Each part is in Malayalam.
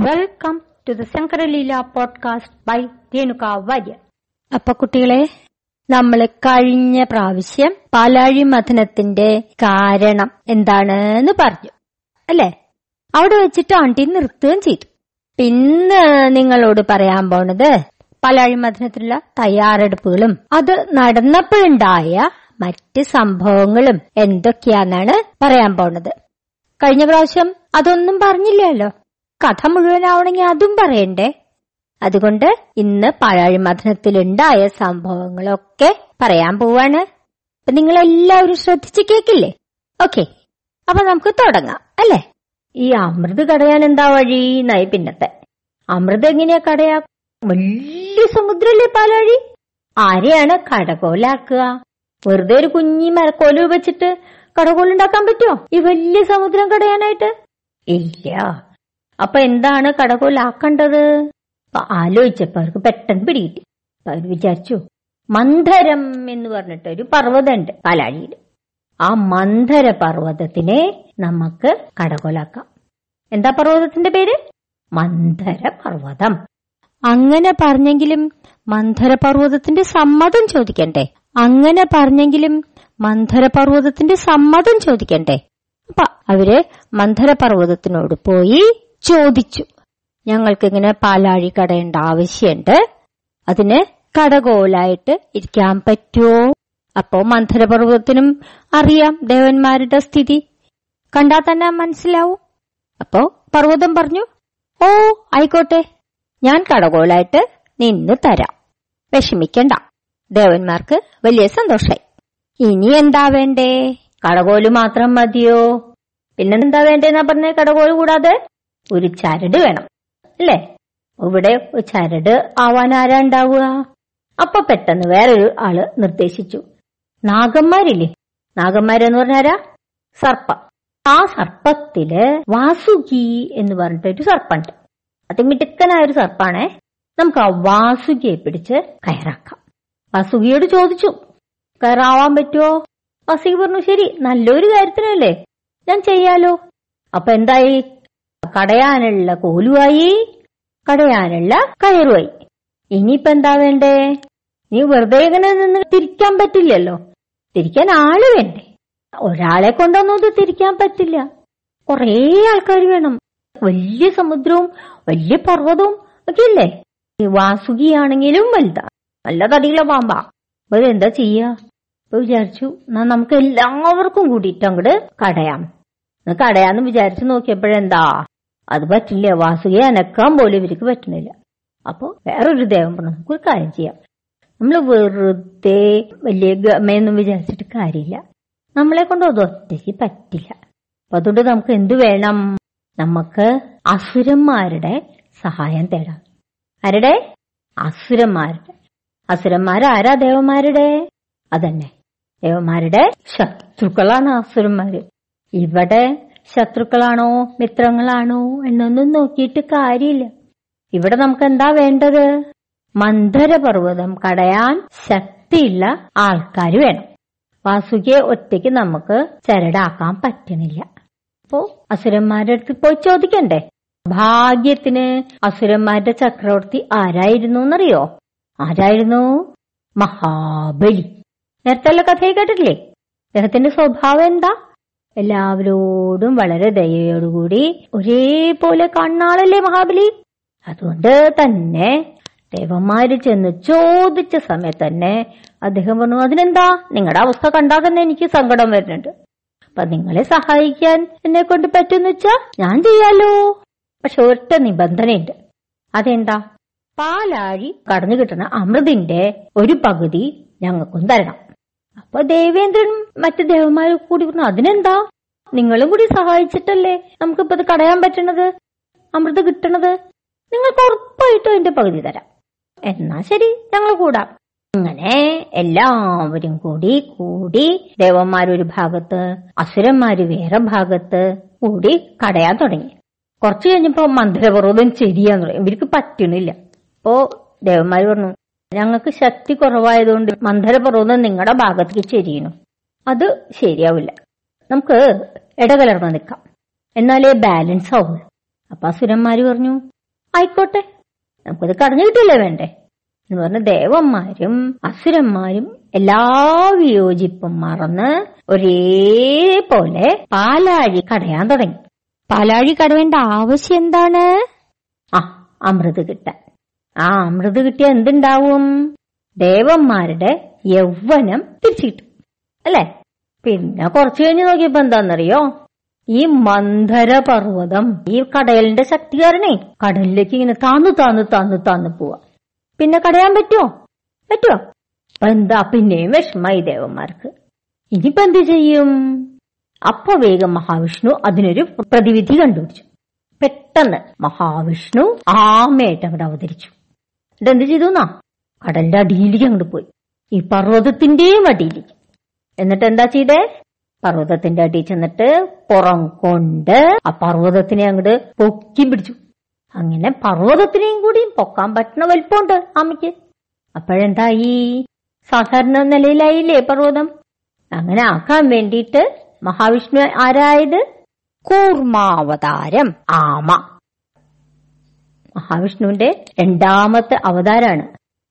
Welcome to the Shankaraleela podcast by Renuka Warrier അപ്പൊ കുട്ടികളെ നമ്മൾ കഴിഞ്ഞ പ്രാവശ്യം പാലാഴി മഥനത്തിന്റെ കാരണം എന്താണെന്ന് പറഞ്ഞു. അല്ലേ? അവിടെ വെച്ചിട്ട് ആണ്ടി നിർത്തുകയും ചെയ്തു. പിന്നെ നിങ്ങളോട് പറയാൻ പോണത് പാലാഴി മഥനത്തിലുള്ള തയ്യാറെടുപ്പുകളും അത് നടന്നപ്പോഴുണ്ടായ മറ്റ് സംഭവങ്ങളും എന്തൊക്കെയാന്നാണ് പറയാൻ പോണത്. കഴിഞ്ഞ പ്രാവശ്യം അതൊന്നും പറഞ്ഞില്ലല്ലോ. കഥ മുഴുവനാവണമെങ്കിൽ അതും പറയണ്ടേ? അതുകൊണ്ട് ഇന്ന് പാഴാഴി മഥനത്തിലുണ്ടായ സംഭവങ്ങളൊക്കെ പറയാൻ പോവാണ്. അപ്പൊ നിങ്ങൾ എല്ലാവരും ശ്രദ്ധിച്ച് കേക്കില്ലേ? ഓക്കെ അപ്പൊ നമുക്ക് തുടങ്ങാം അല്ലേ? ഈ അമൃത് കടയാൻ എന്താ വഴി എന്നായി പിന്നത്തെ. അമൃത് എങ്ങനെയാ കടയാ? വലിയ സമുദ്രല്ലേ പാലാഴി? ആരെയാണ് കടകോലാക്കുക? വെറുതെ ഒരു കുഞ്ഞി മരക്കോൽ വെച്ചിട്ട് കടകോലുണ്ടാക്കാൻ പറ്റുമോ ഈ വലിയ സമുദ്രം കടയാനായിട്ട്? ഇല്ല അപ്പൊ എന്താണ് കടകോലാക്കേണ്ടത്? ആലോചിച്ചപ്പോ അവർക്ക് പെട്ടെന്ന് പിടികിട്ടി. അപ്പൊ അവർ വിചാരിച്ചു മന്ധരം എന്ന് പറഞ്ഞിട്ട് ഒരു പർവതമുണ്ട് പാലാഴിയിൽ. ആ മന്ധര പർവതത്തിനെ നമുക്ക് കടകോലാക്കാം. എന്താ പർവതത്തിന്റെ പേര്? മന്ധര പർവതം. അങ്ങനെ പറഞ്ഞെങ്കിലും മന്ധര പർവതത്തിന്റെ സമ്മതം ചോദിക്കണ്ടേ? അങ്ങനെ പറഞ്ഞെങ്കിലും മന്ധര പർവതത്തിന്റെ സമ്മതം ചോദിക്കണ്ടേ? അപ്പൊ അവർ മന്ധരപർവതത്തിനോട് പോയി ചോദിച്ചു. ഞങ്ങൾക്ക് ഇങ്ങനെ പാലാഴി കടയേണ്ട ആവശ്യമുണ്ട് അതിന് കടകോലായിട്ട് ഇരിക്കാൻ പറ്റുമോ അപ്പോ മന്ധരപർവതത്തിനും അറിയാം ദേവന്മാരുടെ സ്ഥിതി. കണ്ടാൽ തന്നെ മനസ്സിലാവും. അപ്പോ പർവതം പറഞ്ഞു ഓ ആയിക്കോട്ടെ. ഞാൻ കടകോലായിട്ട് നിന്ന് തരാം. വിഷമിക്കണ്ട. ദേവന്മാർക്ക് വലിയ സന്തോഷായി. ഇനി എന്താ വേണ്ടേ? കടകോൽ മാത്രം മതിയോ? പിന്നെന്താ വേണ്ടേന്നാ പറഞ്ഞ കടകോൽ കൂടാതെ? ഒരു ചരട് വേണം അല്ലേ? ഇവിടെ ഒരു ചരട് ആവാൻ ആരാ ഉണ്ടാവുക? അപ്പൊ പെട്ടെന്ന് വേറൊരു ആൾ നിർദ്ദേശിച്ചു. നാഗന്മാരില്ലേ? നാഗന്മാരെന്ന് പറഞ്ഞാരാ സർപ്പം. ആ സർപ്പത്തിൽ വാസുകി എന്ന് പറഞ്ഞിട്ടൊരു സർപ്പുണ്ട്. അതിമിടുക്കനായ ഒരു സർപ്പാണേ. നമുക്ക് ആ വാസുകിയെ പിടിച്ച് കയറാക്കാം. വാസുകിയോട് ചോദിച്ചു കയറാവാൻ പറ്റുമോ വാസുകി പറഞ്ഞു ശരി നല്ലൊരു കാര്യത്തിനല്ലേ ഞാൻ ചെയ്യാലോ. അപ്പൊ എന്തായി? കടയാനുള്ള കോലുമായി കടയാനുള്ള കയറുമായി ഇനിയിപ്പോ എന്താ വേണ്ടേ? നീ വെറുതെ ഇങ്ങനെ നിന്ന് തിരിക്കാൻ പറ്റില്ലല്ലോ. തിരിക്കാൻ ആൾ വേണ്ടേ? ഒരാളെ കൊണ്ടൊന്നും ഇത് തിരിക്കാൻ പറ്റില്ല. കൊറേ ആൾക്കാർ വേണം. വലിയ സമുദ്രവും വലിയ പർവതവും ഒക്കെ ഇല്ലേ? വാസുകിയാണെങ്കിലും വലുതാ. നല്ല തടിയുള്ള പാമ്പാ അപ്പൊ ഇതെന്താ ചെയ്യാ? അപ്പൊ വിചാരിച്ചു എന്നാ നമുക്ക് എല്ലാവർക്കും കൂടിയിട്ട് അങ്ങോട്ട് കടയാം. കടയാന്ന് വിചാരിച്ചു നോക്കിയപ്പോഴെന്താ? അത് പറ്റില്ല വാസുകയെ അനക്കാൻ പോലും ഇവർക്ക് പറ്റണില്ല അപ്പൊ വേറൊരു ദേവം പറഞ്ഞു നമുക്കൊരു കാര്യം ചെയ്യാം. നമ്മൾ വെറുതെ വലിയ ഗമയൊന്നും വിചാരിച്ചിട്ട് കാര്യമില്ല. നമ്മളെ കൊണ്ട് അത് ഒറ്റയ്ക്ക് പറ്റില്ല. അപ്പൊ അതുകൊണ്ട് നമുക്ക് എന്തു വേണം? നമുക്ക് അസുരന്മാരുടെ സഹായം തേടാം. ആരുടെ? അസുരന്മാരുടെ. അസുരന്മാരാരാ ദേവന്മാരുടെ? അതന്നെ. ദേവന്മാരുടെ ശത്രുക്കളാണ് അസുരന്മാര്. ഇവിടെ ശത്രുക്കളാണോ? മിത്രങ്ങളാണോ? എന്നൊന്നും നോക്കിയിട്ട് കാര്യമില്ല. ഇവിടെ നമുക്ക് എന്താ വേണ്ടത്? മന്ധരപർവതം കടയാൻ ശക്തിയുള്ള ആൾക്കാർ വേണം. വാസുകിയെ ഒറ്റയ്ക്ക് നമുക്ക് ചരടാക്കാൻ പറ്റണില്ല. അപ്പോ അസുരന്മാരുടെ അടുത്ത് പോയി ചോദിക്കണ്ടേ? ഭാഗ്യത്തിന് അസുരന്മാരുടെ ചക്രവർത്തി ആരായിരുന്നു എന്നറിയോ ആരായിരുന്നു? മഹാബലി. നേരത്തെ കഥയെ കേട്ടിട്ടില്ലേ? അദ്ദേഹത്തിന്റെ സ്വഭാവം എന്താ? എല്ലാവരോടും വളരെ ദയയോടുകൂടി ഒരേപോലെ കണ്ണാളല്ലേ മഹാബലി? അതുകൊണ്ട് തന്നെ ദേവന്മാര് ചെന്ന് ചോദിച്ച സമയത്ത് തന്നെ അദ്ദേഹം പറഞ്ഞു അതിനെന്താ? നിങ്ങളുടെ അവസ്ഥ കണ്ടാൽ തന്നെ എനിക്ക് സങ്കടം വരുന്നുണ്ട്. അപ്പൊ നിങ്ങളെ സഹായിക്കാൻ എന്നെ കൊണ്ട് പറ്റുമെന്ന് വെച്ചാ ഞാൻ ചെയ്യാലോ? പക്ഷെ ഒറ്റ നിബന്ധനയുണ്ട്. അതെന്താ? പാലാഴി കടന്നു കിട്ടുന്ന അമൃതിന്റെ ഒരു പകുതി ഞങ്ങൾക്കും തരണം. അപ്പൊ ദേവേന്ദ്രനും മറ്റു ദേവന്മാരും കൂടി പറഞ്ഞു അതിനെന്താ? നിങ്ങളും കൂടി സഹായിച്ചിട്ടല്ലേ നമുക്കിപ്പത് കടയാൻ പറ്റണത്? അമൃത് കിട്ടണത്? നിങ്ങൾക്ക് ഉറപ്പായിട്ടും അതിന്റെ പകുതി തരാം. എന്നാ ശരി ഞങ്ങൾ കൂടാം. അങ്ങനെ എല്ലാവരും കൂടി കൂടി ദേവന്മാരൊരു ഭാഗത്ത് അസുരന്മാര് വേറെ ഭാഗത്ത് കൂടി കടയാൻ തുടങ്ങി. കുറച്ചു കഴിഞ്ഞപ്പോ മന്ത്രപർവതം ചെരിയാന്ന് പറയും ഇവർക്ക് പറ്റണില്ല. അപ്പോ ദേവന്മാര് പറഞ്ഞു ഞങ്ങൾക്ക് ശക്തി കുറവായതുകൊണ്ട് മന്ധരപർവതം നിങ്ങളുടെ ഭാഗത്തേക്ക് ചെരിയണം അത് ശരിയാവില്ല. നമുക്ക് ഇടകലർന്ന് നിൽക്കാം. എന്നാലേ ബാലൻസ് ആവുള്ളൂ. അപ്പൊ അസുരന്മാര് പറഞ്ഞു ആയിക്കോട്ടെ നമുക്കത് കടഞ്ഞു കിട്ടില്ലേ വേണ്ടേ? എന്ന് പറഞ്ഞ ദേവന്മാരും അസുരന്മാരും എല്ലാ വിയോജിപ്പും മറന്ന് ഒരേപോലെ പാലാഴി കടയാൻ തുടങ്ങി. പാലാഴി കടവേണ്ട ആവശ്യം എന്താണ്? ആ അമൃത് കിട്ടാൻ. ആ അമൃത് കിട്ടിയ എന്തുണ്ടാവും? ദേവന്മാരുടെ യൗവനം തിരിച്ചു കിട്ടും. അല്ലേ? പിന്നെ കുറച്ചു കഴിഞ്ഞ് നോക്കിയപ്പോ എന്താണെന്നറിയോ ഈ മന്ധര പർവതം ഈ കടലിന്റെ ശക്തി കാരണേ കടലിലേക്ക് ഇങ്ങനെ താന്നു താന്നു താന്നു താന്നു പോവാ. പിന്നെ കടയാൻ പറ്റുമോ പറ്റുമോ എന്താ പിന്നെയും വിഷമായി ദേവന്മാർക്ക്. ഇനിയിപ്പോ എന്ത് ചെയ്യും? അപ്പൊ വേഗം മഹാവിഷ്ണു അതിനൊരു പ്രതിവിധി കണ്ടുപിടിച്ചു. പെട്ടെന്ന് മഹാവിഷ്ണു ആമയായിട്ട് അവിടെ അവതരിച്ചു. ഇതെന്ത് ചെയ്തു എന്നാ കടലിന്റെ അടിയിലേക്ക് അങ്ങോട്ട് പോയി. ഈ പർവതത്തിന്റെയും അടിയിലേക്ക്. എന്നിട്ട് എന്താ ചെയ്തേ? പർവതത്തിന്റെ അടി ചെന്നിട്ട് പുറം കൊണ്ട് ആ പർവതത്തിനെ അങ്ങോട്ട് പൊക്കി പിടിച്ചു. അങ്ങനെ പർവതത്തിനെയും കൂടി പൊക്കാൻ പറ്റുന്ന വലിപ്പമുണ്ട് അമ്മയ്ക്ക്. അപ്പോഴെന്തായി? സാധാരണ നിലയിലായില്ലേ പർവതം? അങ്ങനെ ആക്കാൻ വേണ്ടിയിട്ട് മഹാവിഷ്ണു ആരായത്? കൂർമാവതാരം ആമ. മഹാവിഷ്ണുവിന്റെ രണ്ടാമത്തെ അവതാരാണ്.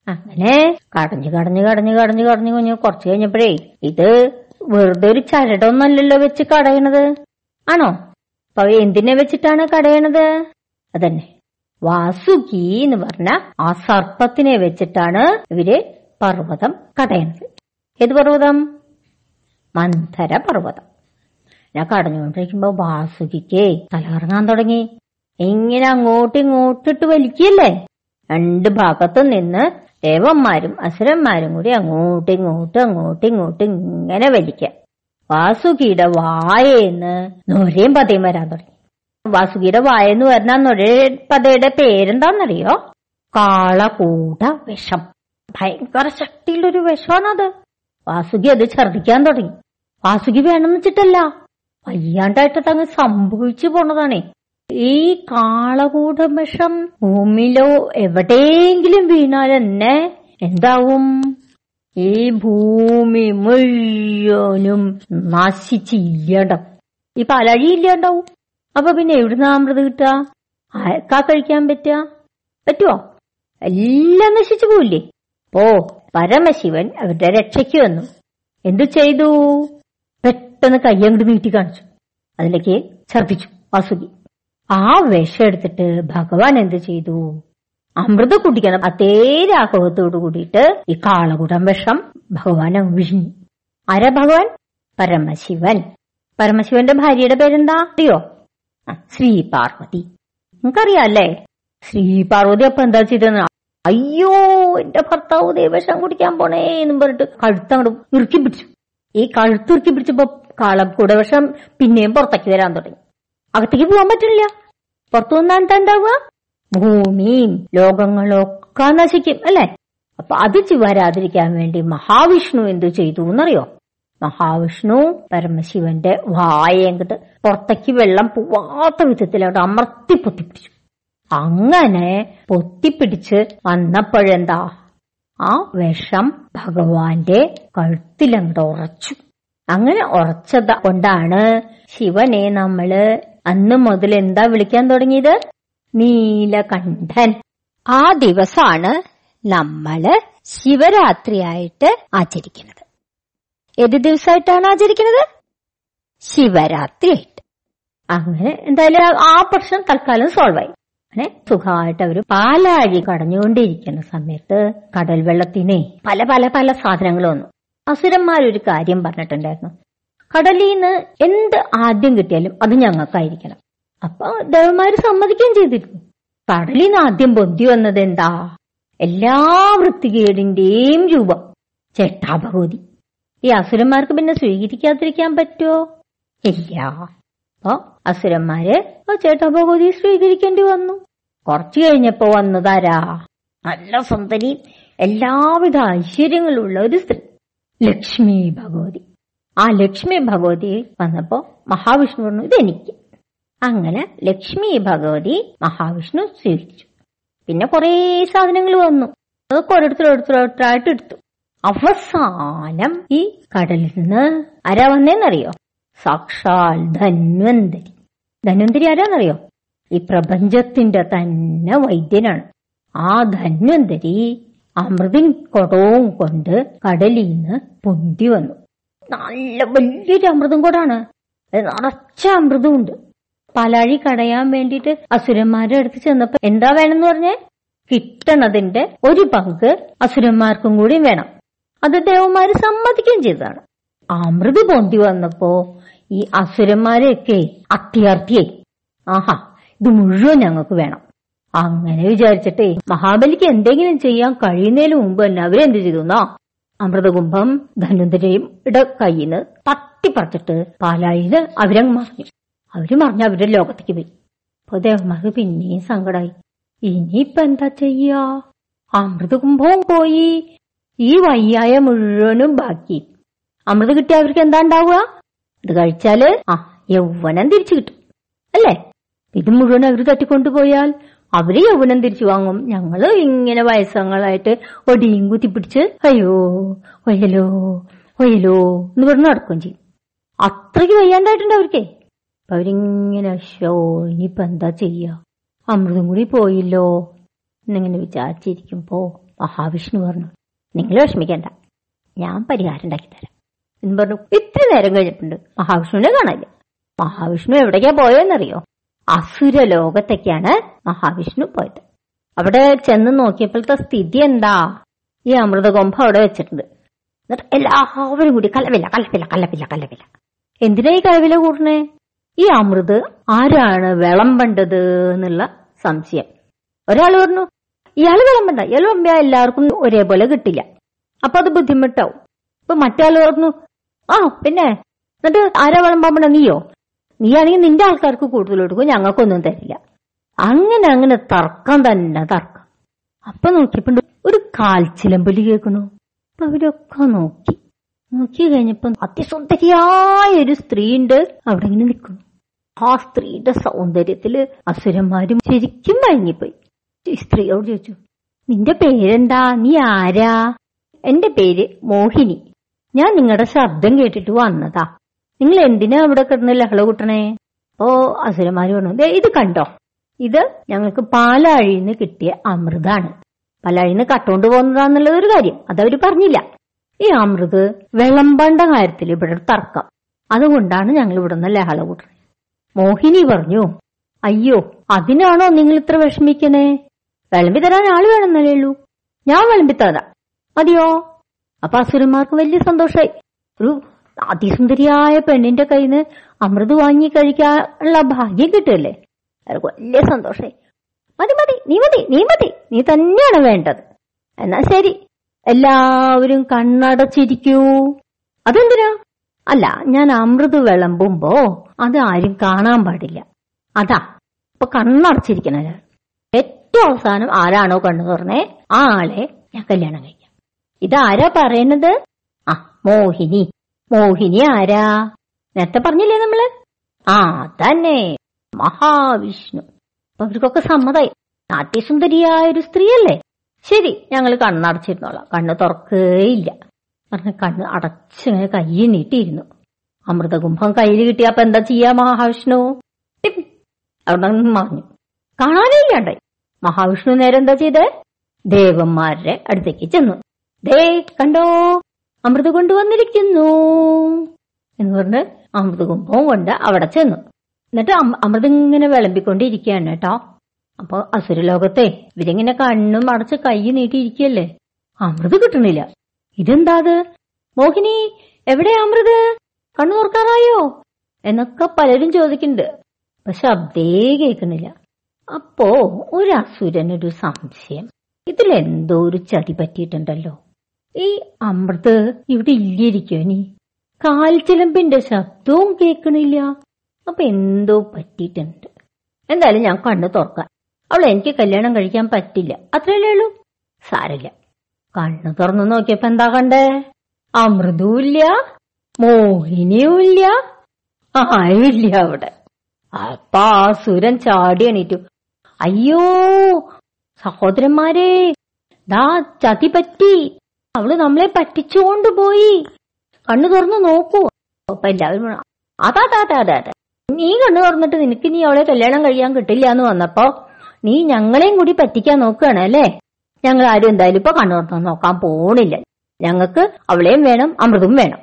അങ്ങനെ കടഞ്ഞു കടഞ്ഞു കടഞ്ഞു കടഞ്ഞു കടഞ്ഞു കുഞ്ഞു കുറച്ചു കഴിഞ്ഞപ്പോഴേ ഇത് വെറുതെ ഒരു ചരടൊന്നല്ലല്ലോ വെച്ച് കടയണത്. ആണോ? അപ്പൊ എന്തിനെ വെച്ചിട്ടാണ് കടയണത്? അതന്നെ. വാസുകി എന്ന് പറഞ്ഞ ആ സർപ്പത്തിനെ വെച്ചിട്ടാണ് ഇവർ പർവതം കടയണത്. ഏത് പർവതം? മന്ധര പർവതം ഞാൻ കടഞ്ഞുകൊണ്ടിരിക്കുമ്പോ വാസുകിക്ക് തലകറങ്ങാൻ തുടങ്ങി. ഇങ്ങനെ അങ്ങോട്ടും ഇങ്ങോട്ടിട്ട് വലിക്കല്ലേ? രണ്ട് ഭാഗത്തു നിന്ന് ദേവന്മാരും അസുരന്മാരും കൂടി അങ്ങോട്ടും ഇങ്ങോട്ടും അങ്ങോട്ടും ഇങ്ങോട്ടും ഇങ്ങനെ വലിക്ക. വാസുകിയുടെ വായെന്ന് നൊരയും പതയും വരാൻ തുടങ്ങി. വാസുകിയുടെ വായെന്ന് പറഞ്ഞാൽ നൊരേ പതയുടെ പേരെന്താന്നറിയോ? കാളകൂട വിഷം. ഭയങ്കര ശക്തിയിലൊരു വിഷമാണത്. വാസുകി അത് ഛർദിക്കാൻ തുടങ്ങി. വാസുകി വേണമെന്ന് വെച്ചിട്ടല്ല. വയ്യാണ്ടായിട്ട് അങ്ങ് സംഭവിച്ചു പോണതാണേ. ഈ കാളകൂടമിഷം ഭൂമിയിലോ എവിടെയെങ്കിലും വീണാൽ തന്നെ എന്താവും? ഈ ഭൂമി മുഴുവനും നശിച്ച് ഇല്ലാണ്ടാവും ഈ പാലാഴി ഇല്ലാണ്ടാവും. അപ്പൊ പിന്നെ എവിടുന്ന അമൃത് കിട്ടുക? ആർക്കാ കഴിക്കാൻ പറ്റുക? പറ്റുമോ എല്ലാം നശിച്ചു പോയില്ലേ ഓ പരമശിവൻ അവരുടെ രക്ഷയ്ക്ക് വന്നു. എന്തു ചെയ്തു? പെട്ടെന്ന് കയ്യങ്ങോട്ട് നീട്ടി കാണിച്ചു. അതിലേക്ക് ഛർദിച്ചു വാസുകി. ആ വിഷം എടുത്തിട്ട് ഭഗവാൻ എന്ത് ചെയ്തു? അമൃത കുടിക്കണം അതേ രാഘവത്തോട് കൂടിയിട്ട് ഈ കാളകുടം വിഷം ഭഗവാൻ വിഴിഞ്ഞു ആരാ ഭഗവാൻ? പരമശിവൻ. പരമശിവന്റെ ഭാര്യയുടെ പേരെന്താ? അറിയോ? ശ്രീ പാർവതി. നിങ്ങൾക്കറിയാല്ലേ? ശ്രീ പാർവതി അപ്പൊ എന്താ ചെയ്തെന്ന് അയ്യോ എന്റെ ഭർത്താവ് ദേവശം കുടിക്കാൻ പോണേ എന്നും പറഞ്ഞിട്ട് കഴുത്തങ്ങോട്ട് ഇറുക്കി പിടിച്ചു. ഈ കഴുത്ത് ഇറുക്കി പിടിച്ചപ്പോ കാളം വിഷം പിന്നെയും പുറത്തേക്ക് വരാൻ തുടങ്ങി. അകത്തേക്ക് പോകാൻ പറ്റില്ല പുറത്തു വന്നാൽ എന്താ ഉണ്ടാവുക? ഭൂമിയും ലോകങ്ങളൊക്കെ നശിക്കും അല്ലെ? അപ്പൊ അത് വരാതിരിക്കാൻ വേണ്ടി മഹാവിഷ്ണു എന്തു ചെയ്തു എന്നറിയോ? മഹാവിഷ്ണു പരമശിവന്റെ വായങ്ങട്ട് പുറത്തേക്ക് വെള്ളം പോവാത്ത വിധത്തിൽ അവിടെ അമർത്തി പൊത്തിപ്പിടിച്ചു അങ്ങനെ പൊത്തിപ്പിടിച്ച് വന്നപ്പോഴെന്താ? ആ വിഷം ഭഗവാന്റെ കഴുത്തിലങ്ങോട്ട് ഉറച്ചു. അങ്ങനെ ഉറച്ചത് കൊണ്ടാണ് ശിവനെ നമ്മൾ അന്ന് മുതൽ എന്താ വിളിക്കാൻ തുടങ്ങിയത്? നീലകണ്ഠൻ ആ ദിവസമാണ് നമ്മൾ ശിവരാത്രിയായിട്ട് ആചരിക്കുന്നത്. ഏത് ദിവസമായിട്ടാണ് ആചരിക്കുന്നത്? ശിവരാത്രിയായിട്ട്. അങ്ങനെ എന്തായാലും ആ പ്രശ്നം തൽക്കാലം സോൾവ് ആയി. അങ്ങനെ സുഖമായിട്ട് അവർ പാലാഴി കടഞ്ഞുകൊണ്ടിരിക്കുന്ന സമയത്ത് കടൽ വെള്ളത്തിനെ പല പല പല സാധനങ്ങൾ വന്നു. അസുരന്മാരൊരു കാര്യം പറഞ്ഞിട്ടുണ്ടായിരുന്നു. കടലിൽ നിന്ന് എന്ത് ആദ്യം കിട്ടിയാലും അത് ഞങ്ങൾക്കായിരിക്കണം. അപ്പൊ ദേവന്മാര് സമ്മതിക്കുകയും ചെയ്തിരുന്നു കടലിൽ നിന്ന് ആദ്യം ബന്ധി വന്നത് എന്താ? എല്ലാ വൃത്തികേടിന്റെയും രൂപം. ചേട്ടാഭഗവതി ഈ അസുരന്മാർക്ക് പിന്നെ സ്വീകരിക്കാതിരിക്കാൻ പറ്റുമോ ഇല്ല. അപ്പൊ അസുരന്മാര് ചേട്ടാഭഗവതി സ്വീകരിക്കേണ്ടി വന്നു. കുറച്ചു കഴിഞ്ഞപ്പോ വന്നതാരാ? നല്ല സുന്ദരി എല്ലാവിധ ഐശ്വര്യങ്ങളുള്ള ഒരു സ്ത്രീ. ലക്ഷ്മി ഭഗവതി ആ ലക്ഷ്മി ഭഗവതി വന്നപ്പോ മഹാവിഷ്ണു പറഞ്ഞു ഇതെനിക്ക്. അങ്ങനെ ലക്ഷ്മി ഭഗവതി മഹാവിഷ്ണു സ്വീകരിച്ചു. പിന്നെ കുറേ സാധനങ്ങൾ വന്നു. അതൊക്കെ ഓരോരുത്തരോരുത്തരോരുത്തരായിട്ട് എടുത്തു. അവസാനം ഈ കടലിൽ നിന്ന് ആരാ വന്നേന്നറിയോ? സാക്ഷാൽ ധന്വന്തരി. ധന്വന്തരി ആരാന്നറിയോ? ഈ പ്രപഞ്ചത്തിന്റെ തന്നെ വൈദ്യനാണ്. ആ ധന്വന്തരി അമൃതിൻ കൊടവും കൊണ്ട് കടലിൽ നിന്ന് പൊന്തി വന്നു. നല്ല വലിയൊരു അമൃതം കൂടാണ്. നിറച്ച അമൃതമുണ്ട്. പലാഴി കടയാൻ വേണ്ടിയിട്ട് അസുരന്മാരുടെ അടുത്ത് ചെന്നപ്പോ എന്താ വേണമെന്ന് പറഞ്ഞേ? കിട്ടണതിന്റെ ഒരു പങ്ക് അസുരന്മാർക്കും കൂടി വേണം. അത് ദേവന്മാര് സമ്മതിക്കുകയും ചെയ്തതാണ്. അമൃത് പൊന്തി വന്നപ്പോ ഈ അസുരന്മാരെയൊക്കെ അത്യാർത്ഥിയായി ആഹാ ഇത് മുഴുവൻ ഞങ്ങൾക്ക് വേണം. അങ്ങനെ വിചാരിച്ചിട്ടേ മഹാബലിക്ക് എന്തെങ്കിലും ചെയ്യാൻ കഴിയുന്നതിന് മുമ്പ് തന്നെ അവരെന്ത് ചെയ്തുന്നാ? അമൃതകുംഭം ധനുന്തരയും ഇട കയ്യിന്ന് തട്ടിപ്പറിച്ചിട്ട് പാലായിൽ അവരങ്ങ് മറിഞ്ഞു. അവർ മറിഞ്ഞ അവരുടെ ലോകത്തേക്ക് പോയി. അപ്പൊ ദേവന്മാർക്ക് പിന്നെയും സങ്കടമായി ഇനിയിപ്പ എന്താ ചെയ്യ? അമൃതകുംഭവും പോയി. ഈ വയ്യായ മുഴുവനും ബാക്കി. അമൃത് കിട്ടിയ അവർക്ക് എന്താ ഉണ്ടാവുക? ഇത് കഴിച്ചാൽ ആ യൗവനം തിരിച്ചു കിട്ടും. അല്ലേ? ഇത് മുഴുവൻ അവർ തട്ടിക്കൊണ്ടുപോയാൽ അവർ യൗവനം തിരിച്ചു വാങ്ങും. ഞങ്ങൾ ഇങ്ങനെ വയസ്സങ്ങളായിട്ട് ഒടിയും കുത്തിപ്പിടിച്ച് അയ്യോ ഒയ്യലോ ഒയ്യലോ എന്ന് പറഞ്ഞ് നടക്കുകയും ചെയ്യും. അത്രയ്ക്ക് വയ്യാണ്ടായിട്ടുണ്ട് അവർക്കേ. അപ്പൊ അവരിങ്ങനെ ഷോ ഇനിയിപ്പോ എന്താ ചെയ്യാ? അമൃതം കൂടി പോയില്ലോ. എന്നിങ്ങനെ വിചാരിച്ചിരിക്കുമ്പോ മഹാവിഷ്ണു പറഞ്ഞു നിങ്ങൾ വിഷമിക്കണ്ട ഞാൻ പരിഹാരം ഉണ്ടാക്കി തരാം. എന്ന് പറഞ്ഞു. ഇത്ര നേരം കഴിഞ്ഞിട്ടുണ്ട്. മഹാവിഷ്ണുവിനെ കാണാനില്ല. മഹാവിഷ്ണു എവിടേക്കാ പോയെന്നറിയോ? അസുര ലോകത്തേക്കാണ് മഹാവിഷ്ണു പോയത്. അവിടെ ചെന്ന് നോക്കിയപ്പോഴത്തെ സ്ഥിതി എന്താ? ഈ അമൃതകൊമ്പ അവിടെ വെച്ചിട്ടുണ്ട്. എന്നിട്ട് എല്ലാവരും കൂടി കലവില്ല കലപ്പില്ല കലപ്പില്ല കലപ്പില്ല എന്തിനാ ഈ കലവില കൂടണേ? ഈ അമൃത് ആരാണ് വിളമ്പേണ്ടത് എന്നുള്ള സംശയം. ഒരാൾ പറഞ്ഞു ഇയാൾ വിളമ്പണ്ട ഇയാൾ വിളമ്പിയാൽ എല്ലാവർക്കും ഒരേപോലെ കിട്ടില്ല. അപ്പൊ അത് ബുദ്ധിമുട്ടാവും. ഇപ്പൊ മറ്റാൾ പറഞ്ഞു ആ പിന്നെ എന്നിട്ട് ആരാ വിളമ്പാൻ നീയോ? നീയാണെങ്കിൽ നിന്റെ ആൾക്കാർക്ക് കൂടുതൽ കൊടുക്കും ഞങ്ങൾക്കൊന്നും തരില്ല. അങ്ങനെ അങ്ങനെ തർക്കം തന്നെ തർക്കം. അപ്പൊ നോക്കിയപ്പോ ഒരു കാൽച്ചിലമ്പലി കേൾക്കണു. അപ്പൊ അവരൊക്കെ നോക്കി. നോക്കി കഴിഞ്ഞപ്പോ അതിസുന്ദരിയായ ഒരു സ്ത്രീ ഉണ്ട് അവിടെ ഇങ്ങനെ നിൽക്കുന്നു. ആ സ്ത്രീയുടെ സൗന്ദര്യത്തിൽ അസുരന്മാരും ശരിക്കും മയങ്ങിപ്പോയി. ഈ സ്ത്രീയോട് ചോദിച്ചു നിന്റെ പേരെന്താ? നീ ആരാ? എന്റെ പേര് മോഹിനി. ഞാൻ നിങ്ങളുടെ ശബ്ദം കേട്ടിട്ട് വന്നതാ. നിങ്ങൾ എന്തിനാ അവിടെ കിടന്ന് ലഹള കൂട്ടണേ? ഓ അസുരന്മാര് പറഞ്ഞു "ദേ ഇത് കണ്ടോ? ഇത് ഞങ്ങൾക്ക് പാലാഴിയിൽ നിന്ന് കിട്ടിയ അമൃതാണ്. പാലാഴിന്ന് കട്ടുകൊണ്ട് പോകുന്നതാന്നുള്ളത് ഒരു കാര്യം. അതവര് പറഞ്ഞില്ല. ഈ അമൃത് വിളമ്പണ്ട കാര്യത്തിൽ ഇവിടെ തർക്കം. അതുകൊണ്ടാണ് ഞങ്ങൾ ഇവിടെ നിന്ന് ലഹള കൂട്ടണേ. മോഹിനി പറഞ്ഞു അയ്യോ അതിനാണോ നിങ്ങൾ ഇത്ര വിഷമിക്കണേ? വിളമ്പി തരാൻ ആൾ വേണമെന്നല്ലേ ഉള്ളൂ. ഞാൻ വിളമ്പി തരാം. മതിയോ? അപ്പൊ അസുരന്മാർക്ക് വലിയ സന്തോഷമായി ഒരു അതിസുന്ദരിയായ പെണ്ണിന്റെ കയ്യിൽ നിന്ന് അമൃത് വാങ്ങി കഴിക്കാനുള്ള ഭാഗ്യം കിട്ടുമല്ലേ അവർക്ക് വലിയ സന്തോഷമായി മതി മതി നീ മതി നീ മതി നീ തന്നെയാണ് വേണ്ടത്. എന്നാ ശരി എല്ലാവരും കണ്ണടച്ചിരിക്കൂ. അതെന്തിനാ? അല്ല ഞാൻ അമൃത് വിളമ്പുമ്പോ അത് ആരും കാണാൻ പാടില്ല. അതാ അപ്പൊ കണ്ണടച്ചിരിക്കണ ഏറ്റവും അവസാനം ആരാണോ കണ്ണു തുറന്നേ? ആ ആളെ ഞാൻ കല്യാണം കഴിക്കാം. ഇതാരാ പറയുന്നത്? ആ മോഹിനി. മോഹിനി ആരാ? നേരത്തെ പറഞ്ഞില്ലേ നമ്മൾ? ആ തന്നെ മഹാവിഷ്ണു. അപ്പൊ അവർക്കൊക്കെ സമ്മതായി. നാട്യസുന്ദരിയായ ഒരു സ്ത്രീയല്ലേ? ശരി ഞങ്ങൾ കണ്ണടച്ചിരുന്നോളാം. കണ്ണ് തുറക്കേയില്ല. പറഞ്ഞ കണ്ണ് അടച്ചിങ്ങനെ കൈ നീട്ടിയിരുന്നു. അമൃതകുംഭം കയ്യിൽ കിട്ടിയപ്പോ എന്താ ചെയ്യാ മഹാവിഷ്ണു. അവിടെ മറിഞ്ഞു. കാണാനേ ഇല്ലാണ്ടായി. മഹാവിഷ്ണു നേരെ എന്താ ചെയ്തേ? ദേവന്മാരുടെ അടുത്തേക്ക് ചെന്നു. ദേ കണ്ടോ? അമൃത് കൊണ്ടുവന്നിരിക്കുന്നു എന്ന് പറഞ്ഞ് അമൃതകുംഭവും കൊണ്ട് അവിടെ ചെന്നു. എന്നിട്ട് അമൃത അമൃത് ഇങ്ങനെ വിളമ്പിക്കൊണ്ടിരിക്കുകയാണ് കേട്ടോ. അപ്പൊ അസുരലോകത്തെ ഇവരിങ്ങനെ കണ്ണും അടച്ച് കൈ നീട്ടിയിരിക്കല്ലേ അമൃത് കിട്ടണില്ല. ഇതെന്താ അത്? മോഹിനി എവിടെ അമൃത്? കണ്ണു തുറക്കാറായോ? എന്നൊക്കെ പലരും ചോദിക്കുന്നുണ്ട്. പക്ഷെ അബ്ദേ കേൾക്കുന്നില്ല. അപ്പോ ഒരു അസുരനൊരു സംശയം. ഇതിലെന്തോ ഒരു ചതി പറ്റിയിട്ടുണ്ടല്ലോ. ഈ അമൃത് ഇവിടെ ഇല്ലിരിക്കോ ഇനി. കാൽച്ചിലമ്പിന്റെ ശബ്ദവും കേൾക്കണില്ല. അപ്പൊ എന്തോ പറ്റിയിട്ടുണ്ട്. എന്തായാലും ഞാൻ കണ്ണു തുറക്കാം. അവൾ എനിക്ക് കല്യാണം കഴിക്കാൻ പറ്റില്ല. അത്രയല്ലേ ഉള്ളൂ? സാരില്ല കണ്ണു തുറന്നു നോക്കിയപ്പോ എന്താ കണ്ടേ? അമൃതവുമില്ല മോഹിനിയുമില്ല ആരുമില്ല അവിടെ. അപ്പൊ ആ സുരൻ ചാടി എണീറ്റു. അയ്യോ സഹോദരന്മാരെ ദാ ചതി പറ്റി അവൾ നമ്മളെ പറ്റിച്ചുകൊണ്ട് പോയി. കണ്ണു തുറന്നു നോക്കൂ. അപ്പൊ എല്ലാവരും അതാ അതാ നീ കണ്ണു തുറന്നിട്ട് നിനക്ക് നീ അവളെ കല്യാണം കഴിയാൻ കിട്ടില്ല എന്ന് വന്നപ്പോ നീ ഞങ്ങളെയും കൂടി പറ്റിക്കാൻ നോക്കുകയാണ് അല്ലേ? ഞങ്ങൾ ആരും എന്തായാലും ഇപ്പൊ കണ്ണു തുറന്നു നോക്കാൻ പോണില്ല. ഞങ്ങൾക്ക് അവളെയും വേണം അമൃതും വേണം.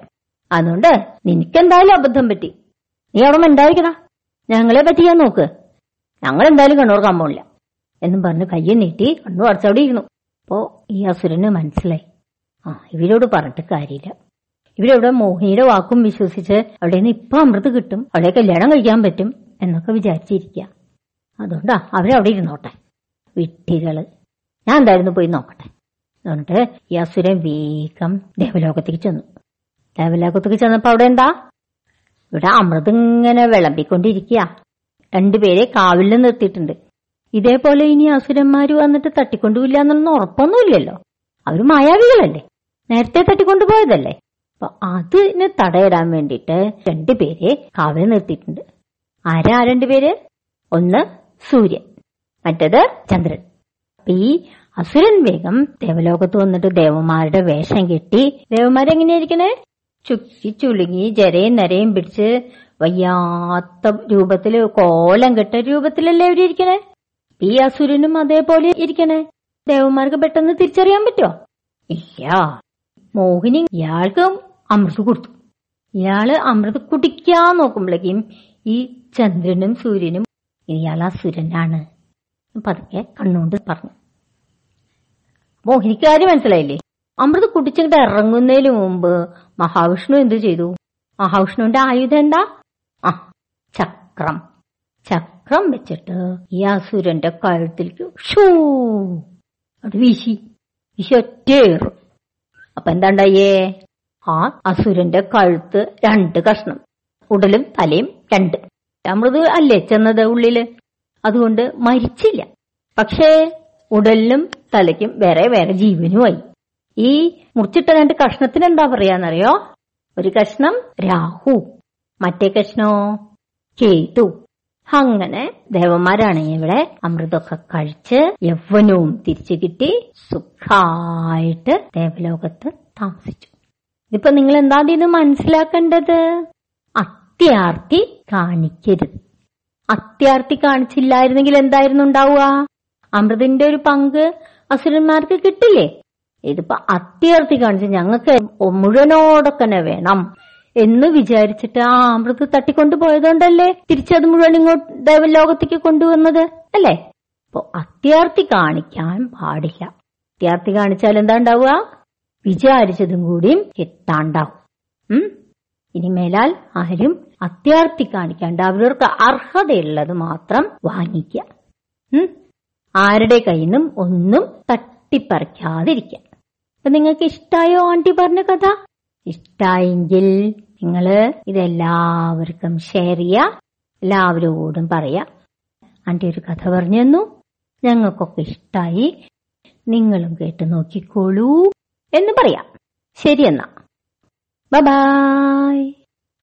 അതുകൊണ്ട് നിനക്കെന്തായാലും അബദ്ധം പറ്റി. നീ അവിടെ ഉണ്ടായിരിക്കടാ ഞങ്ങളെ പറ്റിക്കാൻ നോക്ക്. ഞങ്ങൾ എന്തായാലും കണ്ണൂർക്കാൻ പോണില്ല. എന്നും പറഞ്ഞ് കയ്യെ നീട്ടി കണ്ണു അടച്ചവിടെ ഇരുന്നു. അപ്പോ ഈ അസുരന് മനസ്സിലായി. ആ ഇവരോട് പറഞ്ഞിട്ട് കാര്യമില്ല. ഇവരവിടെ മോഹിനിയുടെ വാക്കും വിശ്വസിച്ച് അവിടെ നിന്ന് ഇപ്പൊ അമൃത് കിട്ടും അവിടെ കല്യാണം കഴിക്കാൻ പറ്റും എന്നൊക്കെ വിചാരിച്ചിരിക്കുക അതുകൊണ്ടാ അവരവിടെ ഇരുന്നോട്ടെ. വിട്ടികൾ ഞാൻ എന്തായിരുന്നു പോയി നോക്കട്ടെ. എന്നിട്ട് ഈ അസുരൻ വേഗം ദേവലോകത്തേക്ക് ചെന്നു. ദേവലോകത്തേക്ക് ചെന്നപ്പോ അവിടെ എന്താ? ഇവിടെ അമൃത് ഇങ്ങനെ വിളമ്പിക്കൊണ്ടിരിക്കുക രണ്ടുപേരെ കാവിൽ നിർത്തിയിട്ടുണ്ട്. ഇതേപോലെ ഇനി അസുരന്മാര് വന്നിട്ട് തട്ടിക്കൊണ്ടുപോയില്ല എന്നൊന്നും ഉറപ്പൊന്നുമില്ലല്ലോ. അവർ മായാവികളല്ലേ? നേരത്തെ തട്ടിക്കൊണ്ടുപോയതല്ലേ? അപ്പൊ അതിന് തടയിടാൻ വേണ്ടിയിട്ട് രണ്ടുപേരെ കാവൽ നിർത്തിയിട്ടുണ്ട്. ആരാ രണ്ടുപേര് ഒന്ന് സൂര്യൻ മറ്റത് ചന്ദ്രൻ. അപ്പൊ ഈ അസുരൻ വേഗം ദേവലോകത്ത് വന്നിട്ട് ദേവന്മാരുടെ വേഷം കെട്ടി ദേവന്മാരെങ്ങനെയായിരിക്കണേ ചുക്കി ചുളുങ്ങി ജരയും നരയും പിടിച്ച് വയ്യാത്ത രൂപത്തിൽ കോലം കെട്ട രൂപത്തിലല്ലേ അവരിയ്ക്കണേ ഈ അസുരനും അതേപോലെ ഇരിക്കണേ. ദേവന്മാർക്ക് പെട്ടെന്ന് തിരിച്ചറിയാൻ പറ്റുമോ ഇല്ല. മോഹിനി ഇയാൾക്ക് അമൃത് കൊടുത്തു. ഇയാൾ അമൃത് കുടിക്കാൻ നോക്കുമ്പോഴേക്കും ഈ ചന്ദ്രനും സൂര്യനും ഇയാൾ അസുരനാണ് പതുക്കെ കണ്ണുകൊണ്ട് പറഞ്ഞു. മോഹിനിക്ക് കാര്യം മനസ്സിലായില്ലേ? അമൃത് കുടിച്ചിട്ട് ഇറങ്ങുന്നതിന് മുമ്പ് മഹാവിഷ്ണു എന്ത് ചെയ്തു? മഹാവിഷ്ണുവിന്റെ ആയുധം എന്താ? ആ ചക്രം. ചക്രം വെച്ചിട്ട് ഈ അസുരന്റെ കഴുത്തിലേക്ക് ഷൂ അത് വീശി. വീശി ഒറ്റയേറും. അപ്പൊ എന്താണ്ടായേ? ആ അസുരന്റെ കഴുത്ത് രണ്ട് കഷ്ണം ഉടലും തലയും രണ്ട്. അമൃത് അല്ലേ ചെന്നത് ഉള്ളിൽ? അതുകൊണ്ട് മരിച്ചില്ല. പക്ഷേ ഉടലിനും തലയ്ക്കും വേറെ വേറെ ജീവനുമായി. ഈ മുറിച്ചിട്ട രണ്ട് കഷ്ണത്തിന് എന്താ പറയാന്നറിയോ? ഒരു കഷ്ണം രാഹു മറ്റേ കഷ്ണോ? കേതു. അങ്ങനെ ദേവന്മാരാണ് ഇവിടെ അമൃതമൊക്കെ കഴിച്ച് യൗവനവും തിരിച്ചു കിട്ടി സുഖായിട്ട് ദേവലോകത്ത് താമസിച്ചു. ഇതിപ്പോ നിങ്ങൾ എന്താ ഇത് മനസ്സിലാക്കേണ്ടത്? അത്യാർത്തി കാണിക്കരുത്. അത്യാർത്തി കാണിച്ചില്ലായിരുന്നെങ്കിൽ എന്തായിരുന്നു ഉണ്ടാവുക? അമൃതിന്റെ ഒരു പങ്ക് അസുരന്മാർക്ക് കിട്ടില്ലേ? ഇതിപ്പോ അത്യാർത്തി കാണിച്ച് ഞങ്ങൾക്ക് മുഴുവനോടൊക്കെ വേണം. എന്ന് വിചാരിച്ചിട്ട് ആ അമൃത് തട്ടിക്കൊണ്ടു പോയതുകൊണ്ടല്ലേ തിരിച്ചത് മുഴുവൻ ഇങ്ങോട്ട് ദേവലോകത്തേക്ക് കൊണ്ടുവന്നത് അല്ലേ? അപ്പൊ അത്യാർത്തി കാണിക്കാൻ പാടില്ല. അത്യാർത്തി കാണിച്ചാൽ എന്താ ഉണ്ടാവുക വിചാരിച്ചതും കൂടിയും കിട്ടാണ്ടാവും ഇനി മേലാൽ ആരും അത്യാർത്തി കാണിക്കാണ്ട് അവരവർക്ക് അർഹതയുള്ളത് മാത്രം വാങ്ങിക്കുക. ഉം? ആരുടെ കയ്യിൽ നിന്നും ഒന്നും തട്ടിപ്പറിക്കാതിരിക്കുക. അപ്പൊ നിങ്ങൾക്ക് ഇഷ്ടായോ ആന്റി പറഞ്ഞ കഥ? ഇഷ്ടായെങ്കിൽ നിങ്ങൾ ഇതെല്ലാവർക്കും ഷെയർ ചെയ്യുക എല്ലാവരോടും പറയാ. ആന്റി ഒരു കഥ പറഞ്ഞു തന്നു. ഞങ്ങൾക്കൊക്കെ ഇഷ്ടായി. നിങ്ങളും കേട്ട് നോക്കിക്കോളൂ എന്ന് പറയാം. ശരിയെന്നാ ബൈ